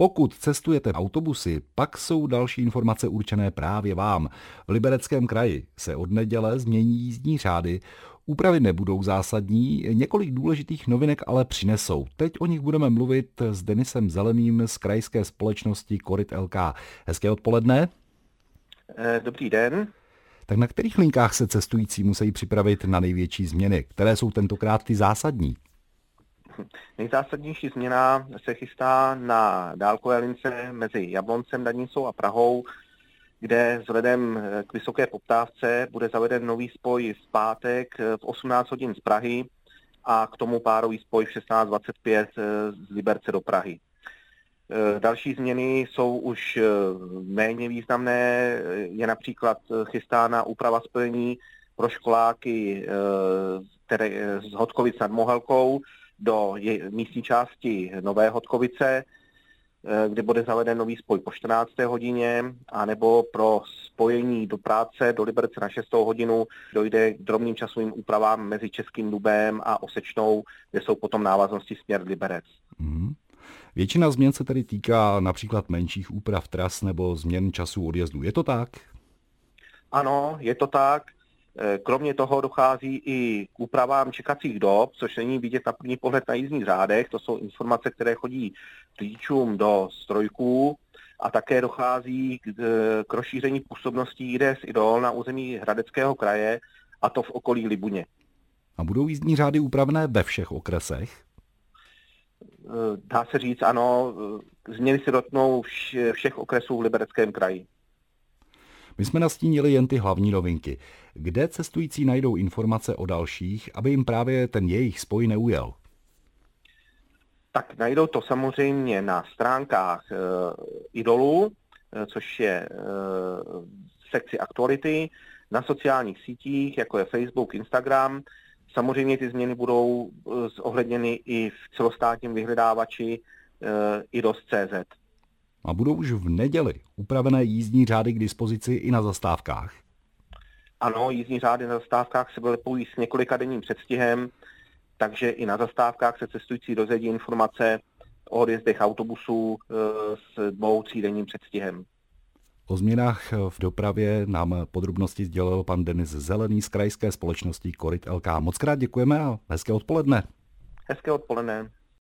Pokud cestujete autobusy, pak jsou další informace určené právě vám. V Libereckém kraji se od neděle změní jízdní řády, Úpravy nebudou zásadní, několik důležitých novinek ale přinesou. Teď o nich budeme mluvit s Denisem Zeleným z krajské společnosti Korit LK. Hezké odpoledne. Eh, dobrý den. Tak na kterých linkách se cestující musí připravit na největší změny? Které jsou tentokrát ty zásadní? Nejzásadnější změna se chystá na dálkové lince mezi Jabloncem, Danicou a Prahou, kde vzhledem k vysoké poptávce bude zaveden nový spoj z pátek v 18 hodin z Prahy a k tomu párový spoj v 16.25 z Liberce do Prahy. Další změny jsou už méně významné, je například chystána úprava spojení pro školáky které, z Hodkovic nad Mohelkou, do místní části Nové Hodkovice, eh, kde bude zaveden nový spoj po 14. hodině, anebo pro spojení do práce do Liberce na 6. hodinu dojde k drobným časovým úpravám mezi Českým Dubem a Osečnou, kde jsou potom návaznosti směr Liberec. Mm. Většina změn se tedy týká například menších úprav tras nebo změn času odjezdu. Je to tak? Ano, je to tak. Eh, kromě toho dochází i k úpravám čekacích dob, což není vidět na první pohled na jízdních řádech. To jsou informace, které chodí řidičům do strojků a také dochází k, eh, k rozšíření působností IDS Idol na území Hradeckého kraje a to v okolí Libuně. A budou jízdní řády upravené ve všech okresech? Eh, dá se říct, ano. Změny se dotknou všech okresů v Libereckém kraji. My jsme nastínili jen ty hlavní novinky. Kde cestující najdou informace o dalších, aby jim právě ten jejich spoj neujel? Tak najdou to samozřejmě na stránkách e, Idolu, e, což je e, sekci aktuality, na sociálních sítích, jako je Facebook, Instagram. Samozřejmě ty změny budou zohledněny i v celostátním vyhledávači e, idos.cz a budou už v neděli upravené jízdní řády k dispozici i na zastávkách. Ano, jízdní řády na zastávkách se vylepují s několika denním předstihem, takže i na zastávkách se cestující dozvědí informace o odjezdech autobusů e, s dvou třídenním předstihem. O změnách v dopravě nám podrobnosti sdělil pan Denis Zelený z krajské společnosti Korit LK. Moc krát děkujeme a hezké odpoledne. Hezké odpoledne.